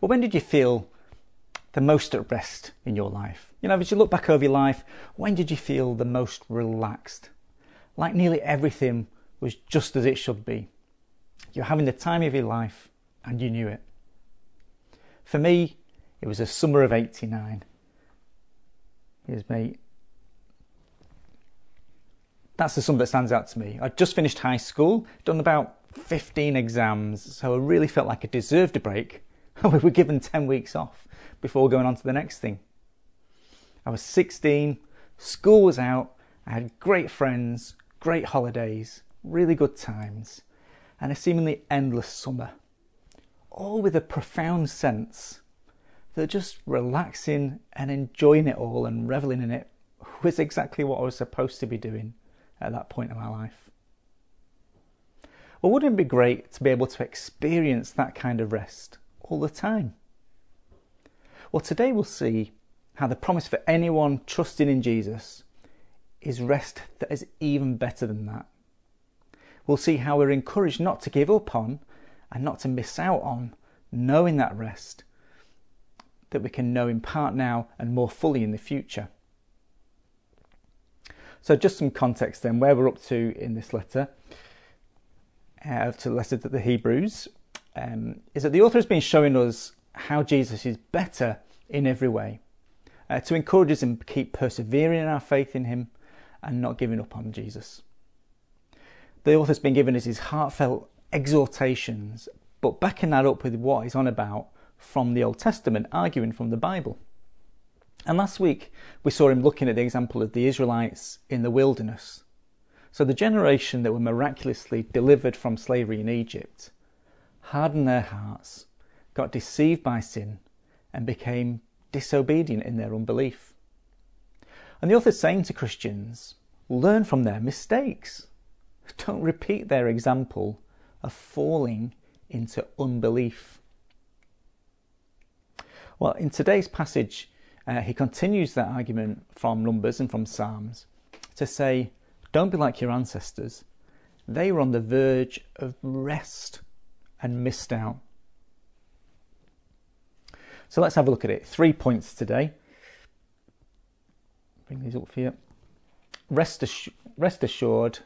Well, when did you feel the most at rest in your life? You know, as you look back over your life, when did you feel the most relaxed? Like nearly everything was just as it should be. You're having the time of your life and you knew it. For me, it was the summer of 89. Here's me. That's the summer that stands out to me. I'd just finished high school, done about 15 exams, so I really felt like I deserved a break. we were given 10 weeks off before going on to the next thing. I was 16, school was out, I had great friends, great holidays, really good times, and a seemingly endless summer. All with a profound sense that just relaxing and enjoying it all and reveling in it was exactly what I was supposed to be doing at that point in my life. Well, wouldn't it be great to be able to experience that kind of rest all the time? Well, today we'll see how the promise for anyone trusting in Jesus is rest that is even better than that. We'll see how we're encouraged not to give up on and not to miss out on knowing that rest that we can know in part now and more fully in the future. So, just some context then, where we're up to in this letter uh, to the letter to the Hebrews um, is that the author has been showing us how Jesus is better in every way uh, to encourage us and keep persevering in our faith in Him and not giving up on Jesus. The author's been giving us his heartfelt exhortations, but backing that up with what he's on about from the Old Testament, arguing from the Bible. And last week we saw him looking at the example of the Israelites in the wilderness. So the generation that were miraculously delivered from slavery in Egypt hardened their hearts, got deceived by sin, and became disobedient in their unbelief. And the author's saying to Christians, learn from their mistakes. Don't repeat their example of falling into unbelief. Well, in today's passage, uh, he continues that argument from Numbers and from Psalms to say, don't be like your ancestors. They were on the verge of rest and missed out. So let's have a look at it. Three points today. Bring these up for you. Rest, assu- rest assured,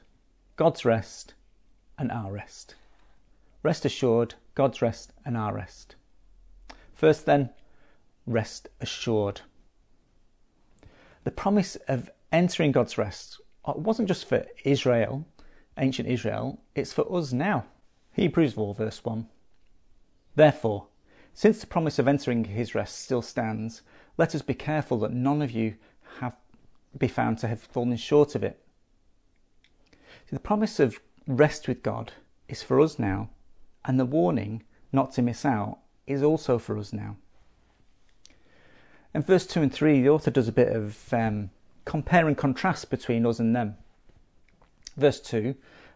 God's rest and our rest. Rest assured, God's rest and our rest. First, then, rest assured the promise of entering God's rest uh, wasn't just for Israel, ancient Israel, it's for us now. Hebrews 4, verse 1. Therefore, since the promise of entering his rest still stands, let us be careful that none of you have be found to have fallen short of it. The promise of rest with God is for us now, and the warning not to miss out is also for us now. In verse 2 and 3, the author does a bit of um, compare and contrast between us and them. Verse 2,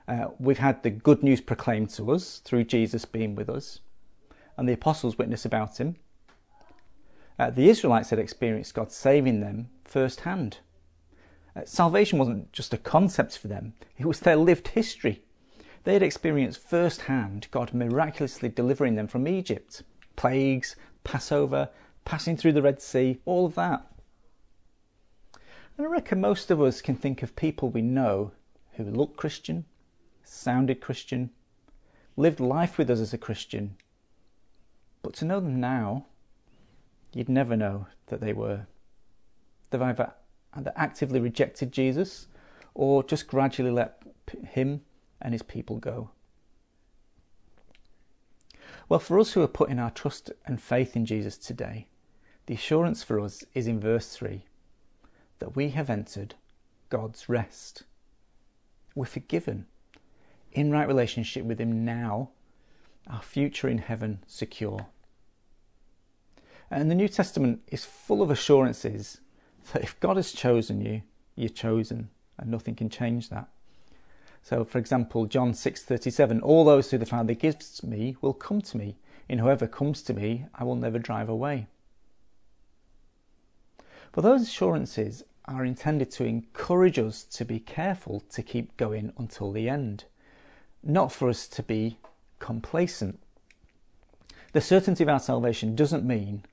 uh, we've had the good news proclaimed to us through Jesus being with us, and the apostles witness about him. Uh, the Israelites had experienced God saving them firsthand. Uh, salvation wasn't just a concept for them, it was their lived history. They had experienced firsthand God miraculously delivering them from Egypt, plagues, Passover, passing through the Red Sea, all of that. And I reckon most of us can think of people we know who look Christian, sounded Christian, lived life with us as a Christian, but to know them now, you'd never know that they were. They've either, actively rejected Jesus or just gradually let him and his people go. Well, for us who are putting our trust and faith in Jesus today, the assurance for us is in verse 3 that we have entered God's rest. We're forgiven, in right relationship with Him now, our future in heaven secure. And the New Testament is full of assurances that if God has chosen you, you're chosen, and nothing can change that. So, for example, John 6:37, all those who the Father gives me will come to me, and whoever comes to me, I will never drive away. But those assurances are intended to encourage us to be careful to keep going until the end, not for us to be complacent. The certainty of our salvation doesn't mean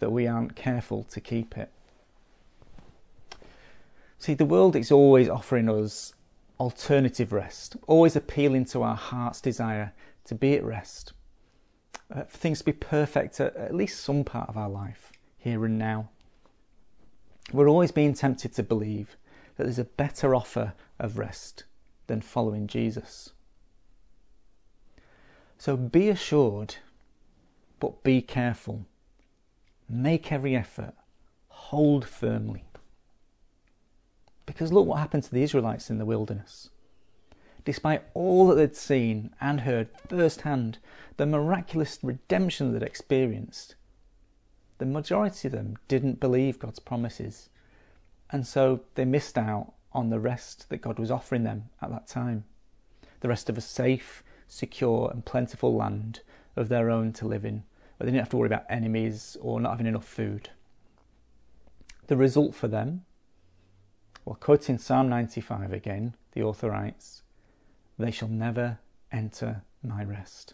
that we aren't careful to keep it. See, the world is always offering us alternative rest, always appealing to our heart's desire to be at rest, uh, for things to be perfect at at least some part of our life, here and now. We're always being tempted to believe that there's a better offer of rest than following Jesus. So be assured, but be careful. Make every effort, hold firmly. Because look what happened to the Israelites in the wilderness. Despite all that they'd seen and heard firsthand, the miraculous redemption they'd experienced, the majority of them didn't believe God's promises. And so they missed out on the rest that God was offering them at that time. The rest of a safe, secure, and plentiful land of their own to live in, where they didn't have to worry about enemies or not having enough food. The result for them well, quoting Psalm 95 again, the author writes, They shall never enter my rest.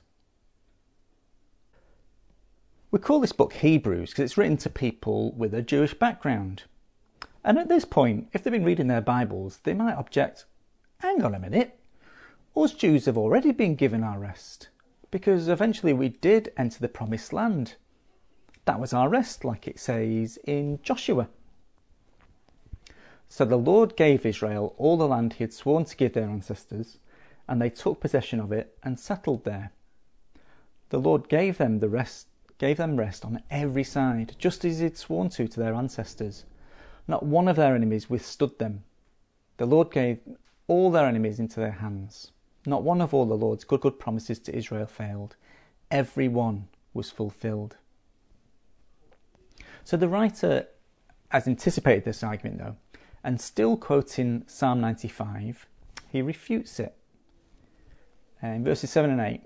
We call this book Hebrews because it's written to people with a Jewish background. And at this point, if they've been reading their Bibles, they might object hang on a minute, us Jews have already been given our rest because eventually we did enter the promised land. That was our rest, like it says in Joshua so the Lord gave Israel all the land he had sworn to give their ancestors, and they took possession of it and settled there. The Lord gave them the rest gave them rest on every side, just as he had sworn to to their ancestors. Not one of their enemies withstood them. The Lord gave all their enemies into their hands. Not one of all the Lord's good good promises to Israel failed. Every one was fulfilled. So the writer has anticipated this argument though and still quoting Psalm 95, he refutes it. Uh, in verses 7 and 8,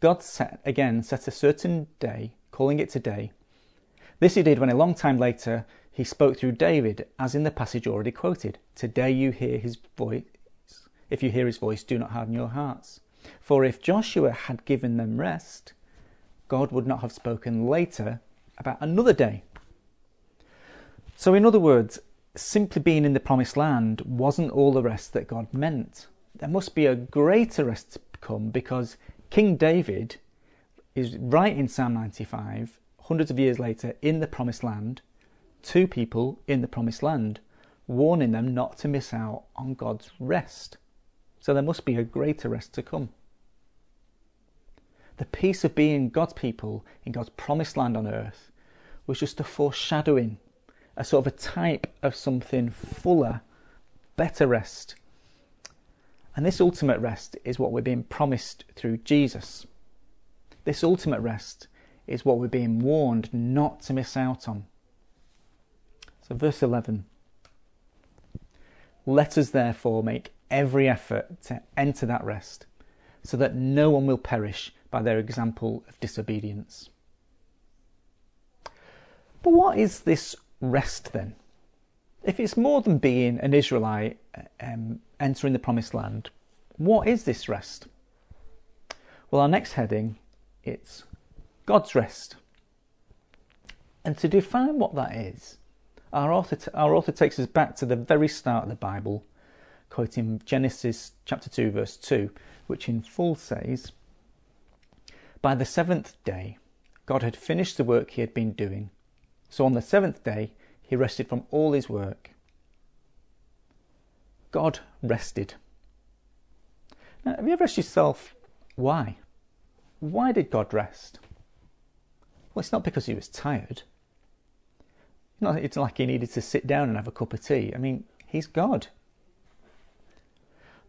God set, again set a certain day, calling it today. This he did when a long time later he spoke through David, as in the passage already quoted. Today you hear his voice. If you hear his voice, do not harden your hearts. For if Joshua had given them rest, God would not have spoken later about another day. So, in other words, simply being in the promised land wasn't all the rest that God meant. There must be a greater rest to come because King David is right in Psalm 95, hundreds of years later, in the promised land, two people in the promised land, warning them not to miss out on God's rest. So there must be a greater rest to come. The peace of being God's people in God's promised land on earth was just a foreshadowing a sort of a type of something fuller, better rest. And this ultimate rest is what we're being promised through Jesus. This ultimate rest is what we're being warned not to miss out on. So, verse 11 Let us therefore make every effort to enter that rest, so that no one will perish by their example of disobedience. But what is this rest then? If it's more than being an Israelite um, entering the promised land, what is this rest? Well, our next heading, it's God's rest. And to define what that is, our author, t- our author takes us back to the very start of the Bible, quoting Genesis chapter 2, verse 2, which in full says, By the seventh day, God had finished the work he had been doing so on the seventh day, he rested from all his work. God rested. Now, have you ever asked yourself why? Why did God rest? Well, it's not because he was tired. It's not like he needed to sit down and have a cup of tea. I mean, he's God.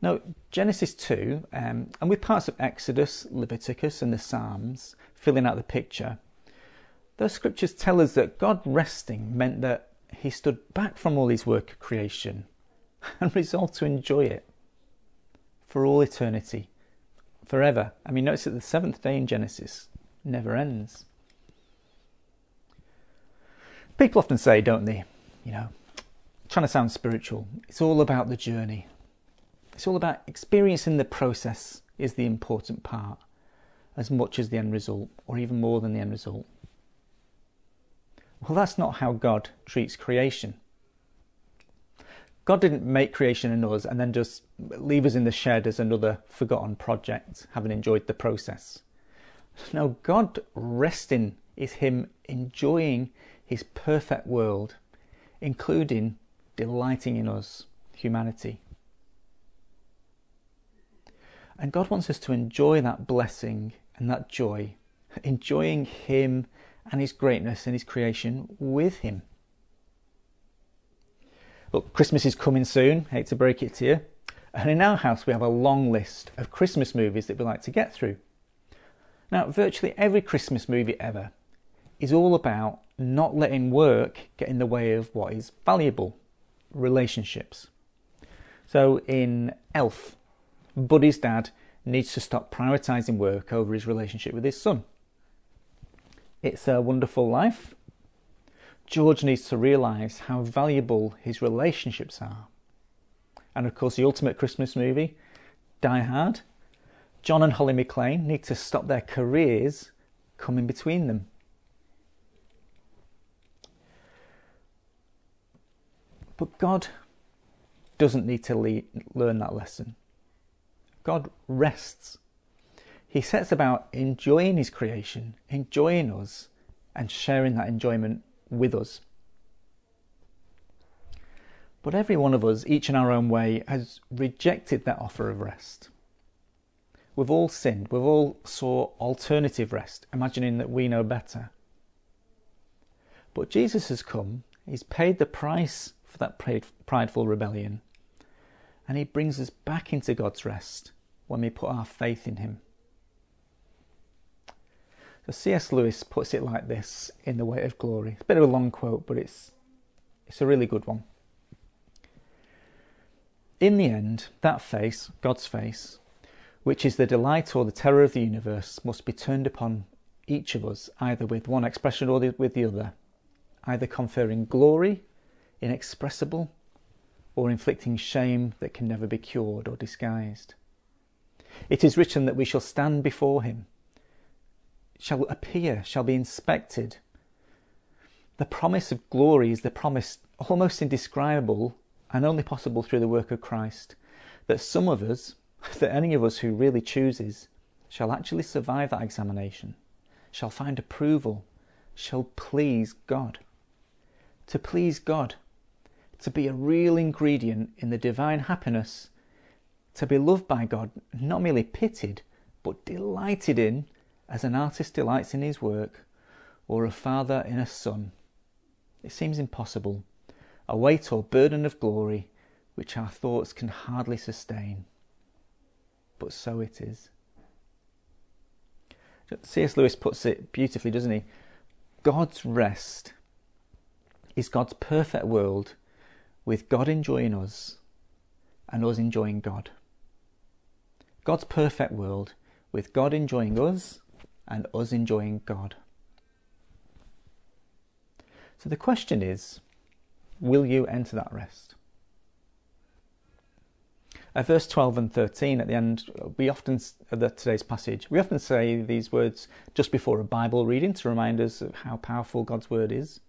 Now, Genesis 2, um, and with parts of Exodus, Leviticus, and the Psalms filling out the picture, those scriptures tell us that God resting meant that he stood back from all his work of creation and resolved to enjoy it for all eternity, forever. I mean, notice that the seventh day in Genesis never ends. People often say, don't they, you know, trying to sound spiritual, it's all about the journey. It's all about experiencing the process is the important part. as much as the end result, or even more than the end result. Well, that's not how God treats creation. God didn't make creation in us and then just leave us in the shed as another forgotten project, having enjoyed the process. No, God resting is Him enjoying His perfect world, including delighting in us, humanity. And God wants us to enjoy that blessing and that joy, enjoying Him and His greatness and His creation with Him. Look, Christmas is coming soon. Hate to break it to you. And in our house, we have a long list of Christmas movies that we like to get through. Now, virtually every Christmas movie ever is all about not letting work get in the way of what is valuable relationships. So, in Elf, Buddy's dad needs to stop prioritising work over his relationship with his son. It's a Wonderful Life George needs to realise how valuable his relationships are. And of course, the ultimate Christmas movie, Die Hard. John and Holly McClane need to stop their careers coming between them. But God doesn't need to le- learn that lesson. God rests. He sets about enjoying His creation, enjoying us, and sharing that enjoyment with us. But every one of us, each in our own way, has rejected that offer of rest. We've all sinned. We've all sought alternative rest, imagining that we know better. But Jesus has come, He's paid the price for that prideful rebellion, and He brings us back into God's rest when we put our faith in Him. So C.S. Lewis puts it like this in The Weight of Glory. It's a bit of a long quote, but it's it's a really good one. In the end, that face, God's face, which is the delight or the terror of the universe, must be turned upon each of us, either with one expression or with the other, either conferring glory, inexpressible, or inflicting shame that can never be cured or disguised. It is written that we shall stand before him shall appear, shall be inspected. The promise of glory is the promise almost indescribable and only possible through the work of Christ. That some of us, that any of us who really chooses, shall actually survive that examination, shall find approval, shall please God. To please God, to be a real ingredient in the divine happiness, to be loved by God, not merely pitied, but delighted in as an artist delights in his work, or a father in a son. It seems impossible, a weight or burden of glory which our thoughts can hardly sustain. But so it is. C.S. Lewis puts it beautifully, doesn't he? God's rest is God's perfect world with God enjoying us and us enjoying God. God's perfect world with God enjoying us and us enjoying God. So the question is will you enter that rest? At verse 12 and 13 at the end, we often, of today's passage, we often say these words just before a Bible reading to remind us of how powerful God's word is.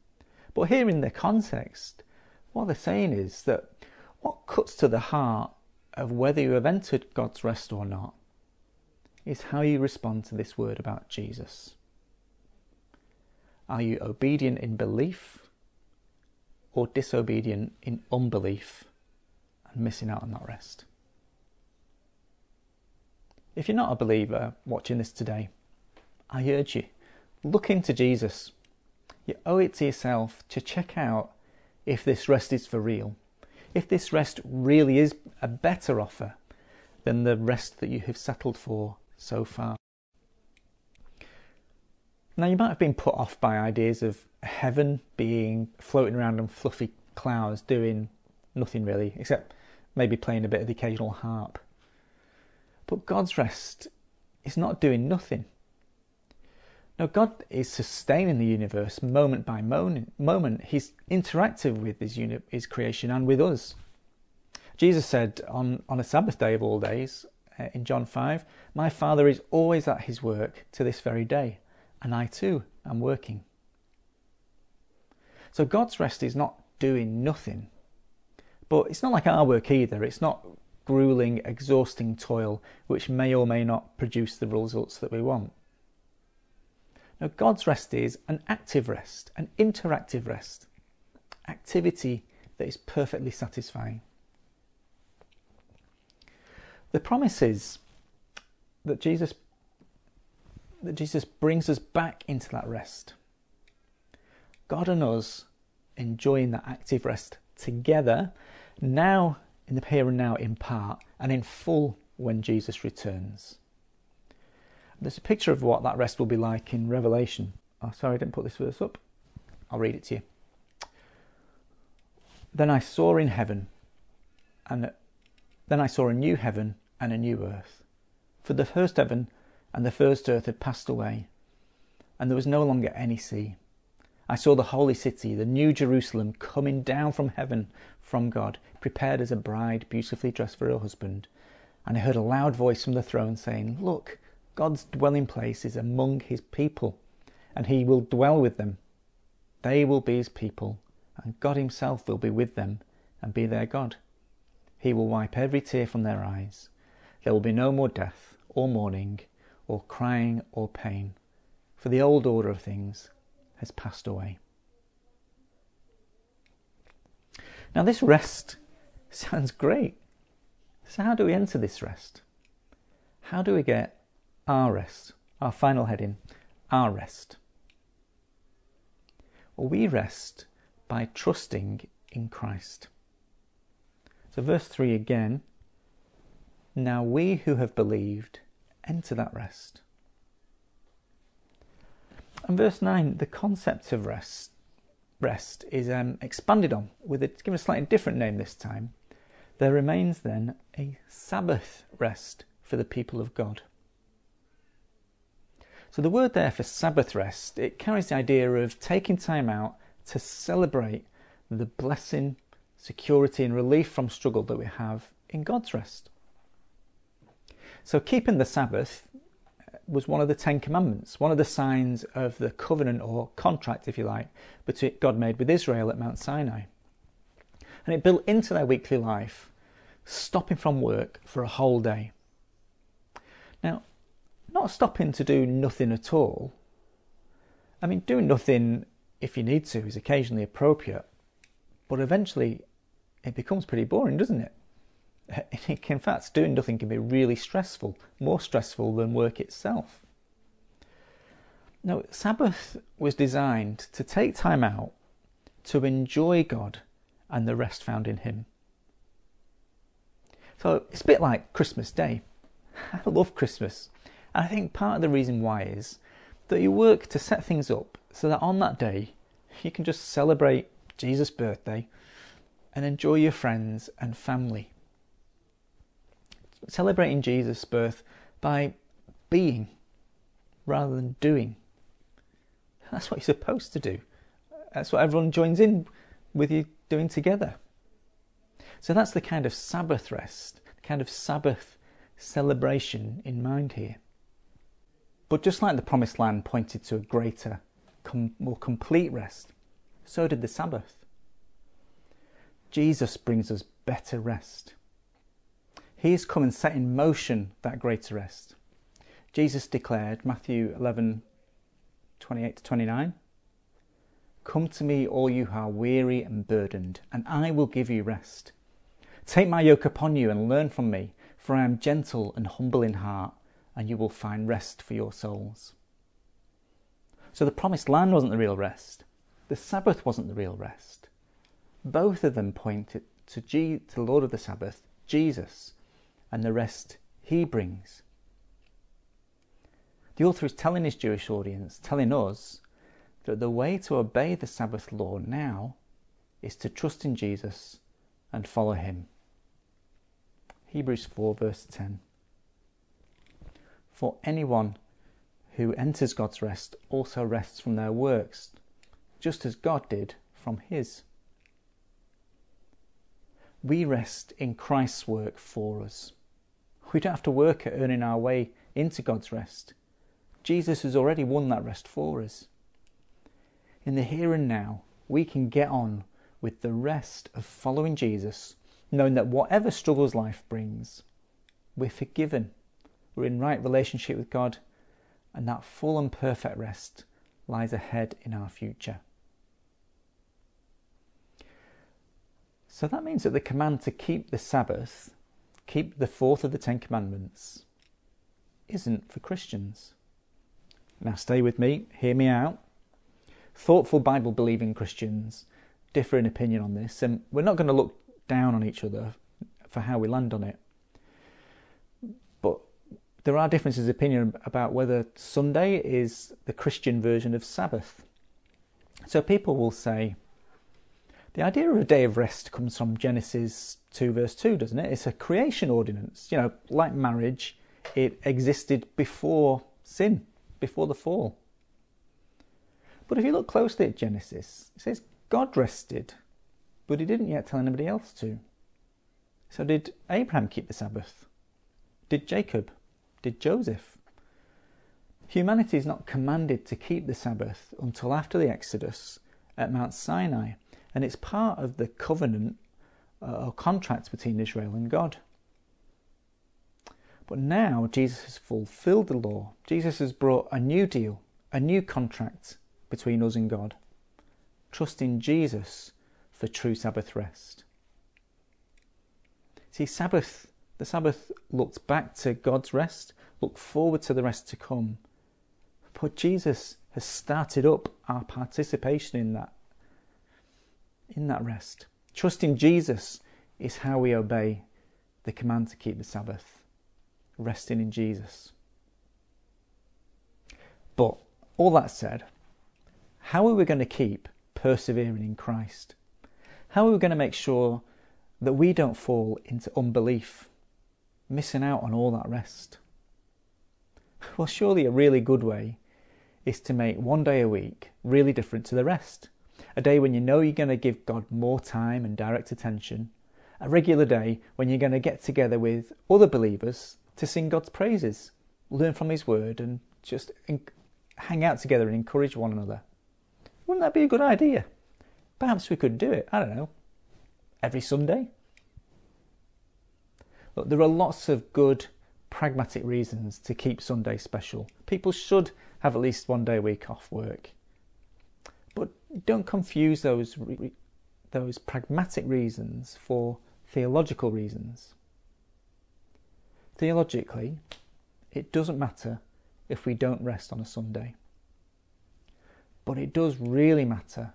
But here in the context, what they're saying is that what cuts to the heart of whether you have entered God's rest or not is how you respond to this word about Jesus. Are you obedient in belief or disobedient in unbelief and missing out on that rest? If you're not a believer watching this today, I urge you, look into Jesus. You owe it to yourself to check out if this rest is for real, if this rest really is a better offer than the rest that you have settled for so far. Now, you might have been put off by ideas of heaven being floating around on fluffy clouds doing nothing really, except maybe playing a bit of the occasional harp. But God's rest is not doing nothing. No, God is sustaining the universe moment by moment. moment. He's interactive with his, uni- his creation and with us. Jesus said on, on a Sabbath day of all days, uh, in John 5, My Father is always at his work to this very day, and I too am working. So God's rest is not doing nothing, but it's not like our work either. It's not grueling, exhausting toil which may or may not produce the results that we want. Now, God's rest is an active rest, an interactive rest, activity that is perfectly satisfying. The promise is that Jesus that Jesus brings us back into that rest. God and us enjoying that active rest together, now in the here and now in part, and in full when Jesus returns. There's a picture of what that rest will be like in Revelation. Oh, sorry, I didn't put this verse up. I'll read it to you. Then I saw in heaven, and then I saw a new heaven and a new earth. For the first heaven and the first earth had passed away, and there was no longer any sea. I saw the holy city, the new Jerusalem, coming down from heaven from God, prepared as a bride beautifully dressed for her husband. And I heard a loud voice from the throne saying, Look, God's dwelling place is among his people, and he will dwell with them. They will be his people, and God himself will be with them and be their God. He will wipe every tear from their eyes. There will be no more death, or mourning, or crying, or pain, for the old order of things has passed away. Now, this rest sounds great. So, how do we enter this rest? How do we get our rest, our final heading, our rest. Well, we rest by trusting in Christ. So, verse 3 again. Now we who have believed enter that rest. And verse 9, the concept of rest, rest is um, expanded on with a given a slightly different name this time. There remains then a Sabbath rest for the people of God. So the word there for Sabbath rest, it carries the idea of taking time out to celebrate the blessing, security, and relief from struggle that we have in God's rest. So keeping the Sabbath uh, was one of the Ten Commandments, one of the signs of the covenant or contract, if you like, between God made with Israel at Mount Sinai. And it built into their weekly life, stopping from work for a whole day. Now, not stopping to do nothing at all. I mean, doing nothing if you need to is occasionally appropriate, but eventually it becomes pretty boring, doesn't it? In fact, doing nothing can be really stressful, more stressful than work itself. Now, Sabbath was designed to take time out to enjoy God and the rest found in Him. So it's a bit like Christmas Day. I love Christmas. I think part of the reason why is that you work to set things up so that on that day you can just celebrate Jesus' birthday and enjoy your friends and family. Celebrating Jesus' birth by being rather than doing. That's what you're supposed to do. That's what everyone joins in with you doing together. So that's the kind of Sabbath rest, the kind of Sabbath celebration in mind here. But just like the promised land pointed to a greater, com- more complete rest, so did the Sabbath. Jesus brings us better rest. He has come and set in motion that greater rest. Jesus declared, Matthew 11 28 to 29, Come to me, all you who are weary and burdened, and I will give you rest. Take my yoke upon you and learn from me, for I am gentle and humble in heart and you will find rest for your souls. So the promised land wasn't the real rest. The Sabbath wasn't the real rest. Both of them pointed to, G- to the Lord of the Sabbath, Jesus, and the rest he brings. The author is telling his Jewish audience, telling us, that the way to obey the Sabbath law now is to trust in Jesus and follow him. Hebrews 4, verse 10 for anyone who enters God's rest also rests from their works, just as God did from his. We rest in Christ's work for us. We don't have to work at earning our way into God's rest. Jesus has already won that rest for us. In the here and now, we can get on with the rest of following Jesus, knowing that whatever struggles life brings, we're forgiven, we're in right relationship with God, and that full and perfect rest lies ahead in our future. So that means that the command to keep the Sabbath, keep the fourth of the Ten Commandments, isn't for Christians. Now, stay with me, hear me out. Thoughtful Bible believing Christians differ in opinion on this, and we're not going to look down on each other for how we land on it. There are differences of opinion about whether Sunday is the Christian version of Sabbath. So people will say, the idea of a day of rest comes from Genesis 2, verse 2, doesn't it? It's a creation ordinance. You know, like marriage, it existed before sin, before the fall. But if you look closely at Genesis, it says God rested, but he didn't yet tell anybody else to. So did Abraham keep the Sabbath? Did Jacob? Did Joseph? Humanity is not commanded to keep the Sabbath until after the Exodus at Mount Sinai, and it's part of the covenant uh, or contract between Israel and God. But now Jesus has fulfilled the law. Jesus has brought a new deal, a new contract between us and God. Trust in Jesus for true Sabbath rest. See, Sabbath, the Sabbath looked back to God's rest, looked forward to the rest to come. But Jesus has started up our participation in that, in that rest. Trusting Jesus is how we obey the command to keep the Sabbath resting in Jesus. But all that said, how are we going to keep persevering in Christ? How are we going to make sure that we don't fall into unbelief, missing out on all that rest? Well, surely a really good way is to make one day a week really different to the rest. A day when you know you're going to give God more time and direct attention. A regular day when you're going to get together with other believers to sing God's praises, learn from His Word, and just hang out together and encourage one another. Wouldn't that be a good idea? Perhaps we could do it, I don't know, every Sunday. Look, there are lots of good, pragmatic reasons to keep Sunday special. People should have at least one day a week off work. But don't confuse those, those pragmatic reasons for theological reasons. Theologically, it doesn't matter if we don't rest on a Sunday. But it does really matter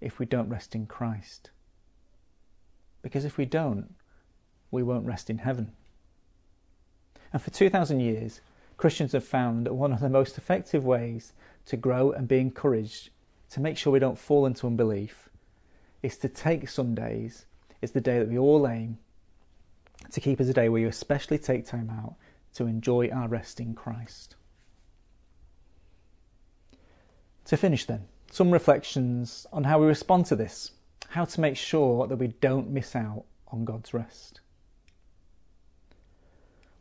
if we don't rest in Christ. Because if we don't, we won't rest in heaven. And for 2,000 years, Christians have found that one of the most effective ways to grow and be encouraged to make sure we don't fall into unbelief is to take Sundays, it's the day that we all aim to keep as a day where you especially take time out to enjoy our rest in Christ. To finish, then, some reflections on how we respond to this, how to make sure that we don't miss out on God's rest.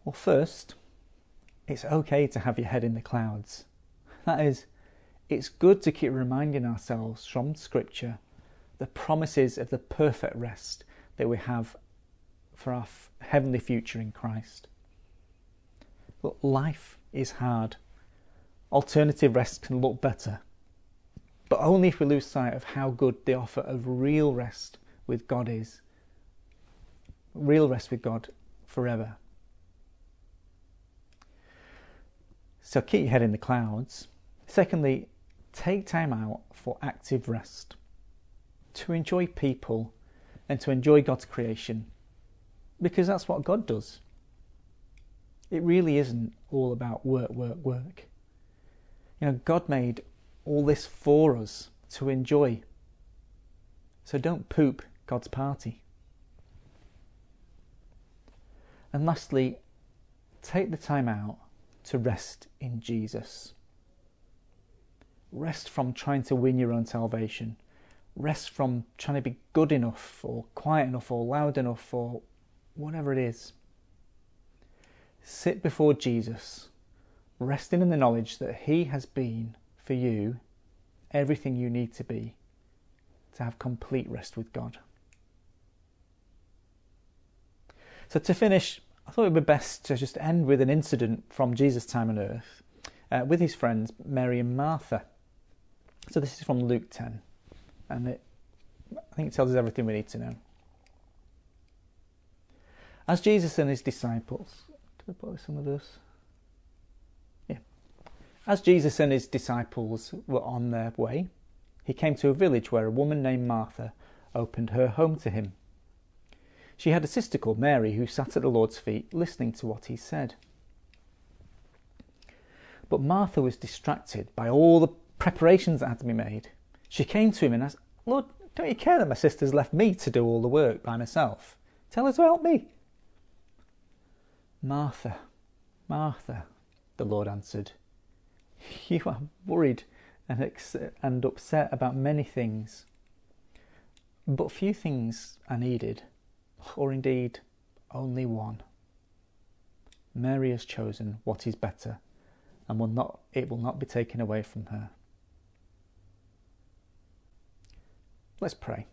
Well, first, it's okay to have your head in the clouds. That is, it's good to keep reminding ourselves from Scripture the promises of the perfect rest that we have for our heavenly future in Christ. But life is hard. Alternative rest can look better, but only if we lose sight of how good the offer of real rest with God is. Real rest with God forever. So keep your head in the clouds. Secondly, take time out for active rest, to enjoy people and to enjoy God's creation because that's what God does. It really isn't all about work, work, work. You know, God made all this for us to enjoy. So don't poop God's party. And lastly, take the time out to rest in Jesus. Rest from trying to win your own salvation. Rest from trying to be good enough or quiet enough or loud enough or whatever it is. sit before Jesus, resting in the knowledge that He has been for you everything you need to be to have complete rest with God. So, to finish, I thought it would be best to just end with an incident from Jesus' time on earth uh, with his friends Mary and Martha. So, this is from Luke 10, and it, I think it tells us everything we need to know. As Jesus and his disciples, did I put this on the verse? Yeah. As Jesus and his disciples were on their way, he came to a village where a woman named Martha opened her home to him. She had a sister called Mary who sat at the Lord's feet listening to what he said. But Martha was distracted by all the preparations that had to be made. She came to him and asked, Lord, don't you care that my sister's left me to do all the work by myself? Tell her to help me. Martha, Martha, the Lord answered, you are worried and, ex- and upset about many things, but few things are needed, or indeed only one. Mary has chosen what is better, and will not, it will not be taken away from her. Let's pray.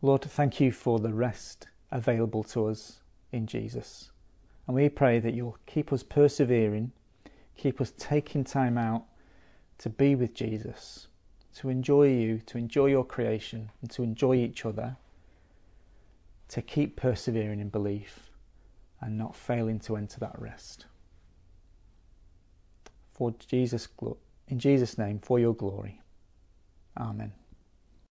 Lord, thank you for the rest available to us in Jesus. And we pray that you'll keep us persevering, keep us taking time out to be with Jesus, to enjoy you, to enjoy your creation, and to enjoy each other, to keep persevering in belief and not failing to enter that rest. For Jesus, in Jesus' name, for your glory. Amen.